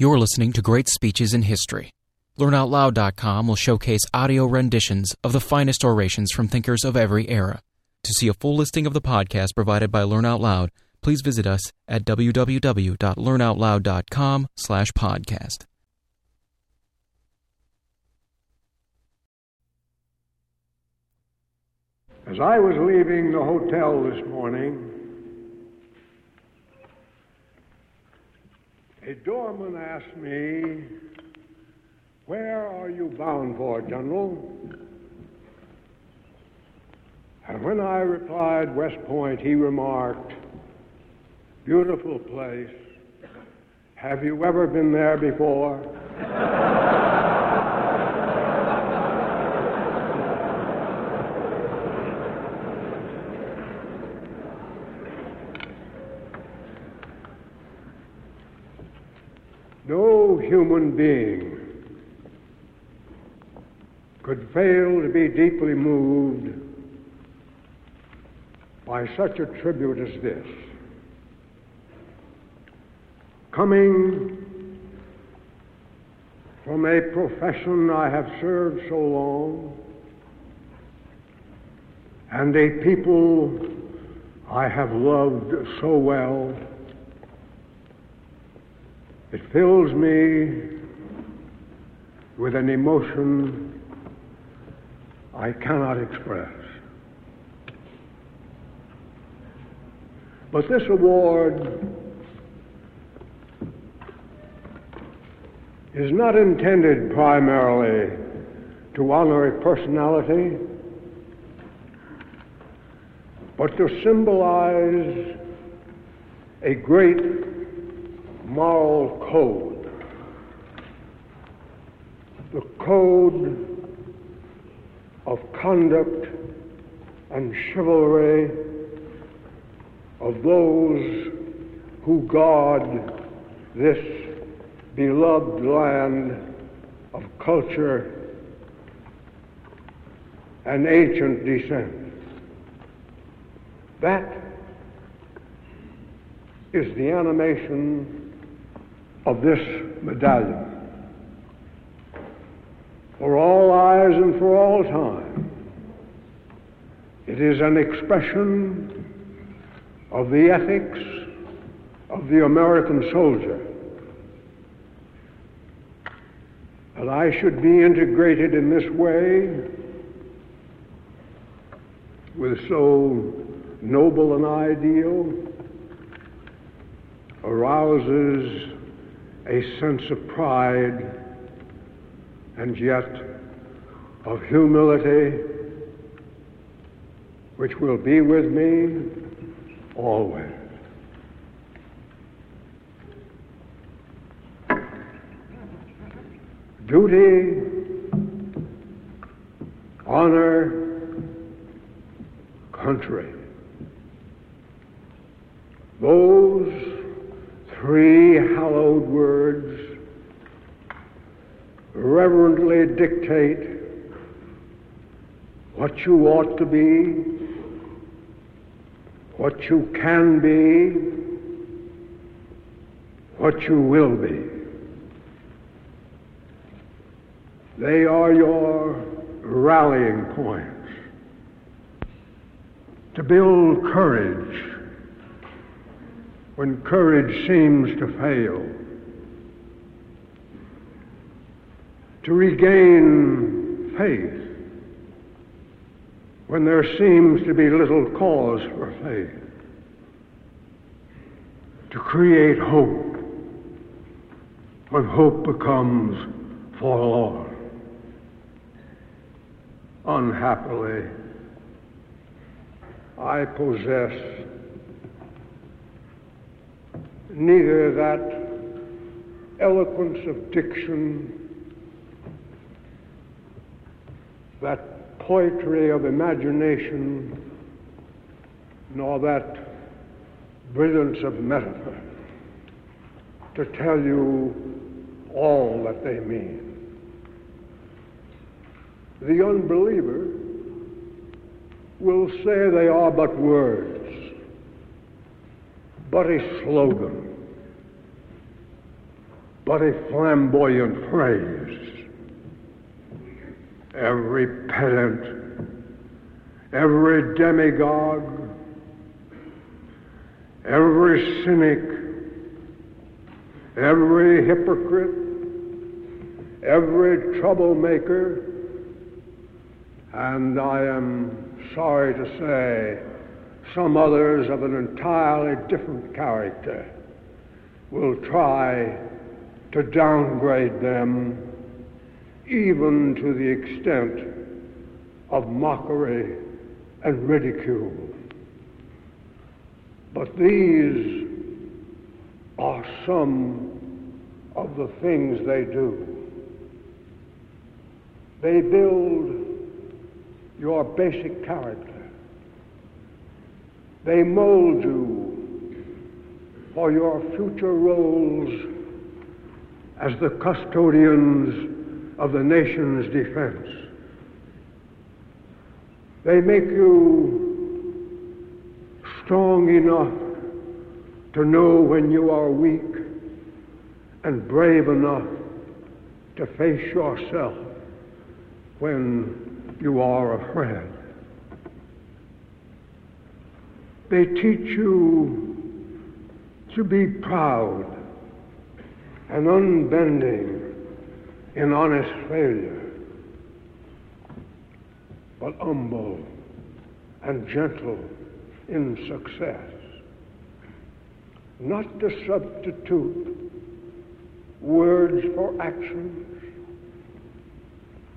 You're listening to Great Speeches in History. LearnOutLoud.com will showcase audio renditions of the finest orations from thinkers of every era. To see a full listing of the podcast provided by Learn Out Loud, please visit us at www.learnoutloud.com slash podcast. As I was leaving the hotel this morning, a doorman asked me, Where are you bound for, General? And when I replied West Point, he remarked, Beautiful place. Have you ever been there before? No human being could fail to be deeply moved by such a tribute as this. Coming from a profession I have served so long and a people I have loved so well, it fills me with an emotion I cannot express. But this award is not intended primarily to honor a personality, but to symbolize a great moral code. The code of conduct and chivalry of those who guard this beloved land of culture and ancient descent. That is the animation of this medallion. For all eyes and for all time, it is an expression of the ethics of the American soldier. That I should be integrated in this way with so noble an ideal arouses a sense of pride and yet of humility which will be with me always. Duty, honor, country. Those three hallowed words reverently what you ought to be, what you can be, what you will be. They are your rallying points to build courage when courage seems to fail, to regain faith when there seems to be little cause for faith, to create hope when hope becomes forlorn. Unhappily, I possess neither that eloquence of diction, that poetry of imagination, nor that brilliance of metaphor to tell you all that they mean. The unbeliever will say they are but words but a slogan. but a flamboyant phrase. Every pedant, every demagogue, every cynic, every hypocrite, every troublemaker, and I am sorry to say some others of an entirely different character will try to downgrade them even to the extent of mockery and ridicule. But these are some of the things they do. They build your basic character. They mold you for your future roles as the custodians of the nation's defense. They make you strong enough to know when you are weak and brave enough to face yourself when you are afraid. They teach you to be proud and unbending in honest failure, but humble and gentle in success. Not to substitute words for actions,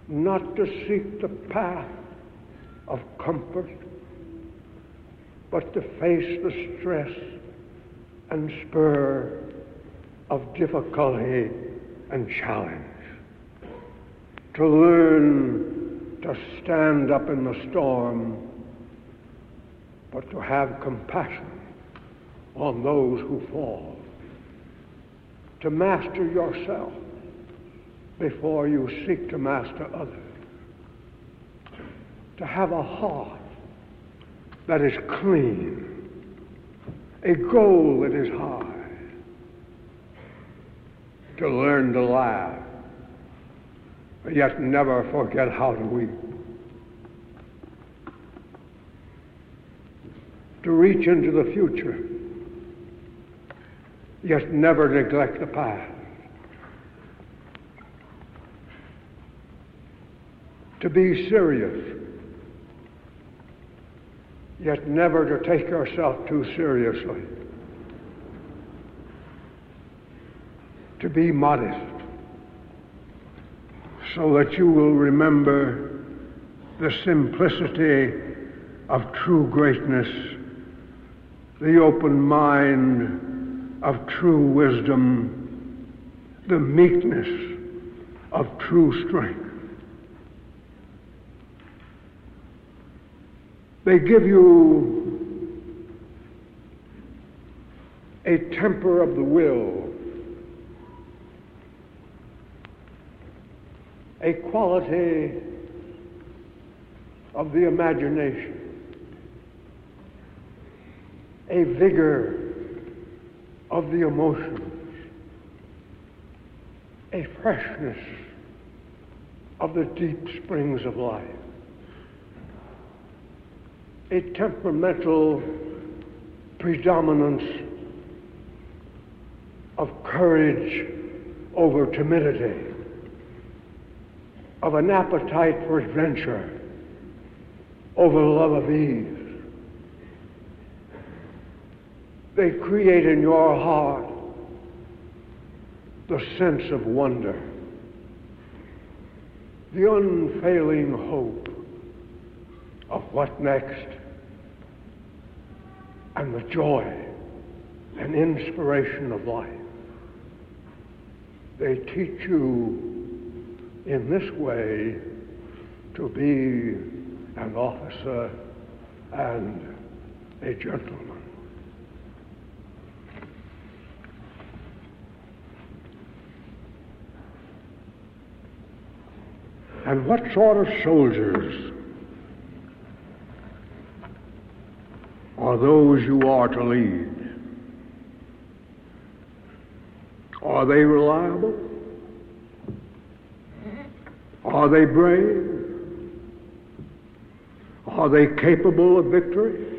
not to seek the path of comfort but to face the stress and spur of difficulty and challenge. To learn to stand up in the storm, but to have compassion on those who fall. To master yourself before you seek to master others. To have a heart that is clean, a goal that is high, to learn to laugh, yet never forget how to weep, to reach into the future, yet never neglect the past. To be serious yet never to take yourself too seriously. To be modest, so that you will remember the simplicity of true greatness, the open mind of true wisdom, the meekness of true strength. They give you a temper of the will, a quality of the imagination, a vigor of the emotions, a freshness of the deep springs of life a temperamental predominance of courage over timidity, of an appetite for adventure over the love of ease. They create in your heart the sense of wonder, the unfailing hope of what next and the joy and inspiration of life. They teach you in this way to be an officer and a gentleman. And what sort of soldiers are those you are to lead? Are they reliable? Are they brave? Are they capable of victory?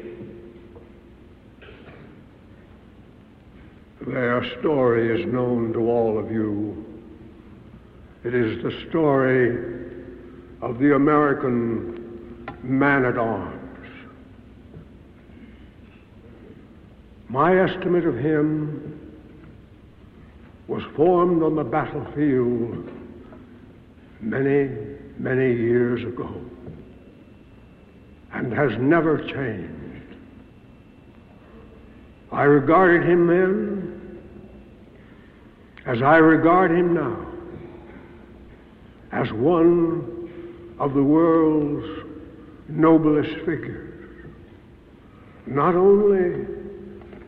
Their story is known to all of you. It is the story of the American man at arms. My estimate of him was formed on the battlefield many, many years ago and has never changed. I regarded him then as I regard him now as one of the world's noblest figures, not only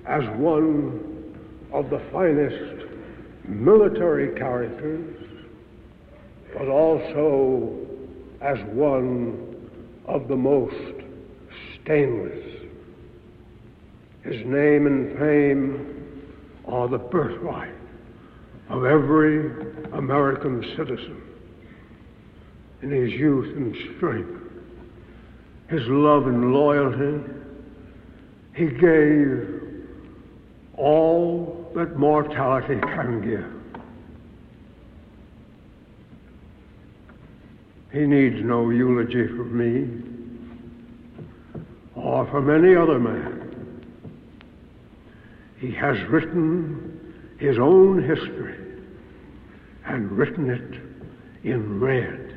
as one of the finest military characters, but also as one of the most stainless. His name and fame are the birthright of every American citizen. In his youth and strength, his love and loyalty, he gave all that mortality can give. He needs no eulogy from me or from any other man. He has written his own history and written it in red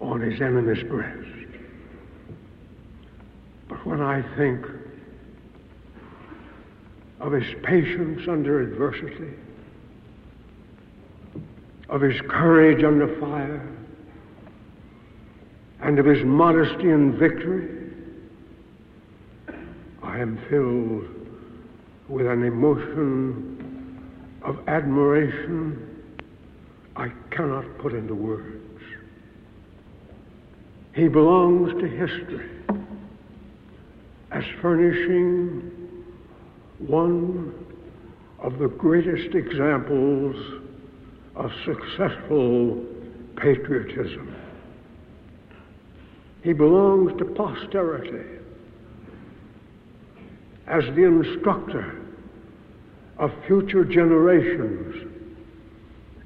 on his enemy's breast. But when I think of his patience under adversity, of his courage under fire, and of his modesty and victory, I am filled with an emotion of admiration I cannot put into words. He belongs to history as furnishing one of the greatest examples of successful patriotism. He belongs to posterity as the instructor of future generations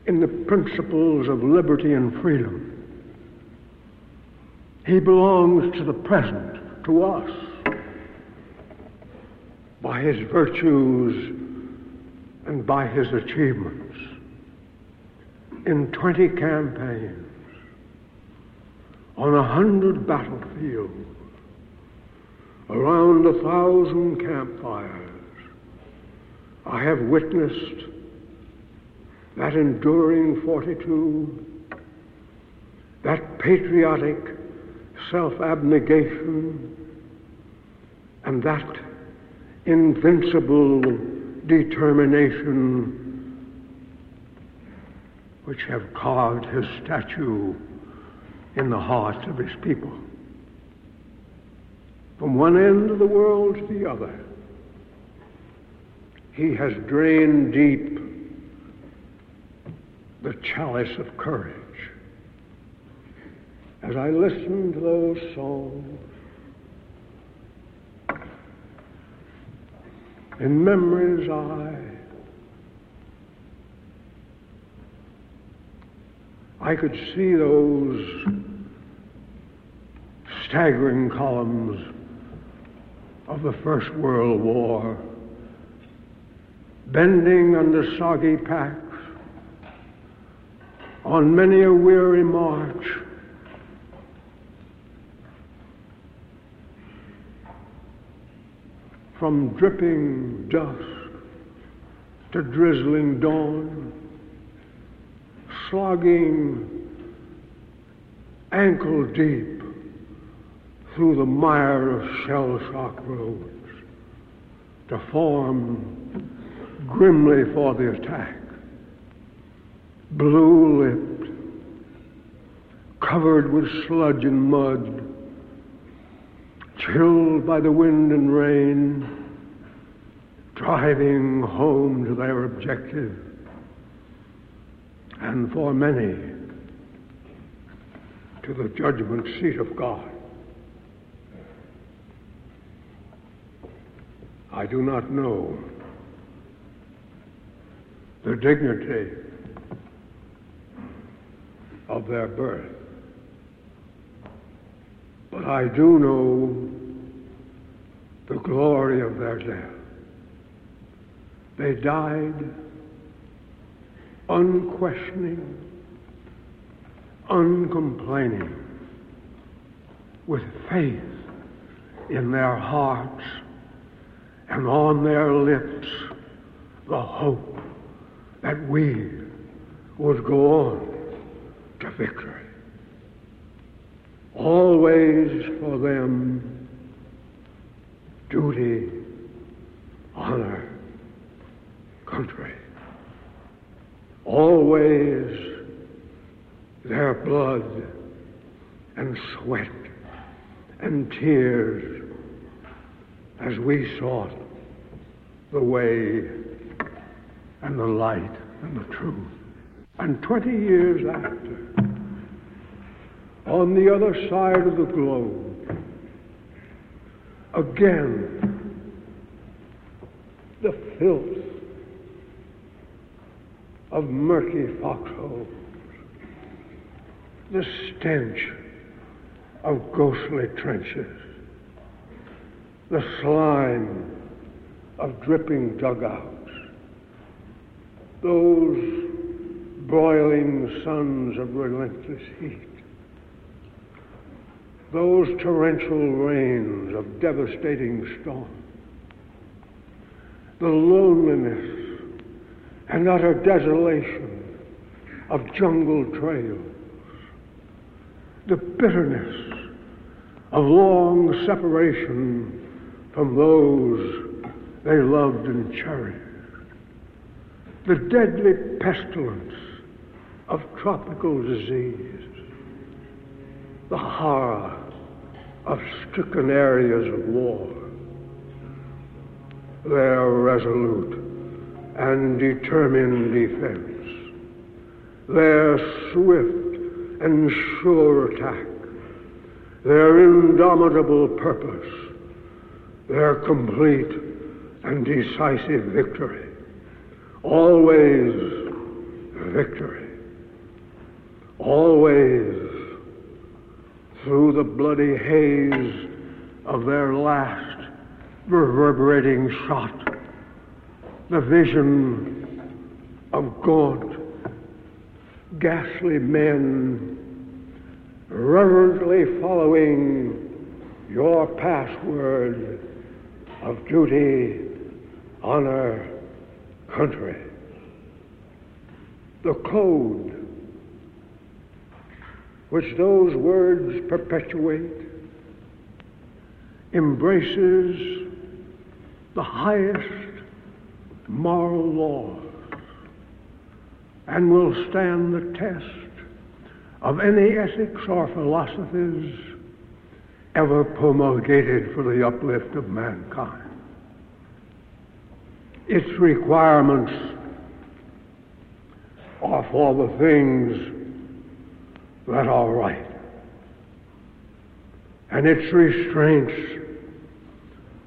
in the principles of liberty and freedom. He belongs to the present, to us, by his virtues and by his achievements. In 20 campaigns, on a hundred battlefields, around a thousand campfires, I have witnessed that enduring fortitude, that patriotic self abnegation, and that invincible determination which have carved his statue in the hearts of his people. From one end of the world to the other, he has drained deep the chalice of courage. As I listen to those songs, in memory's eye, I could see those staggering columns of the First World War, bending under soggy packs on many a weary march. From dripping dusk to drizzling dawn, slogging ankle deep through the mire of shell shock roads to form grimly for the attack. Blue lipped, covered with sludge and mud, chilled by the wind and rain, driving home to their objective and for many to the judgment seat of God. I do not know the dignity of their birth. But I do know the glory of their death. They died unquestioning, uncomplaining, with faith in their hearts and on their lips the hope that we would go on to victory. Always for them, duty, honor, country. Always their blood and sweat and tears as we sought the way and the light and the truth. And 20 years after, on the other side of the globe, again, the filth of murky foxholes, the stench of ghostly trenches, the slime of dripping dugouts, those broiling suns of relentless heat, those torrential rains of devastating storm, the loneliness and utter desolation of jungle trails, the bitterness of long separation from those they loved and cherished, the deadly pestilence of tropical disease, the horror of stricken areas of war, their resolute and determined defense, their swift and sure attack, their indomitable purpose, their complete and decisive victory. Always victory. Always through the bloody haze of their last reverberating shot, the vision of gaunt, ghastly men reverently following your password of duty, honor, country. The code which those words perpetuate embraces the highest moral laws and will stand the test of any ethics or philosophies ever promulgated for the uplift of mankind. Its requirements are for the things that are right, and its restraints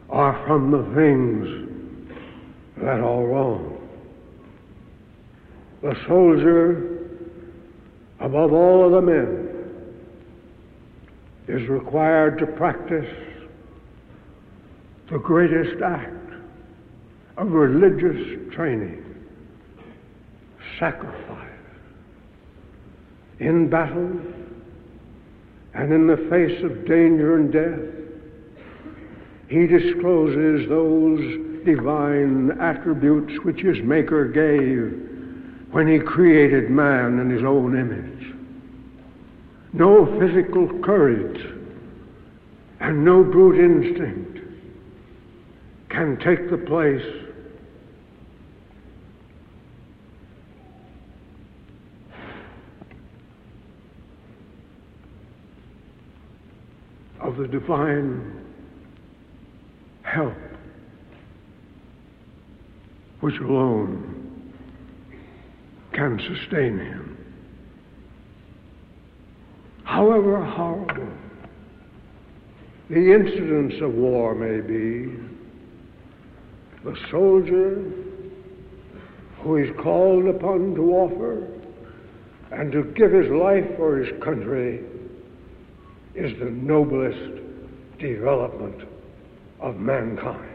are from the things that are wrong. The soldier, above all other men, is required to practice the greatest act of religious training sacrifice. In battle and in the face of danger and death, he discloses those divine attributes which his Maker gave when he created man in his own image. No physical courage and no brute instinct can take the place of the divine help, which alone can sustain him. However horrible the incidents of war may be, the soldier who is called upon to offer and to give his life for his country is the noblest development of mankind.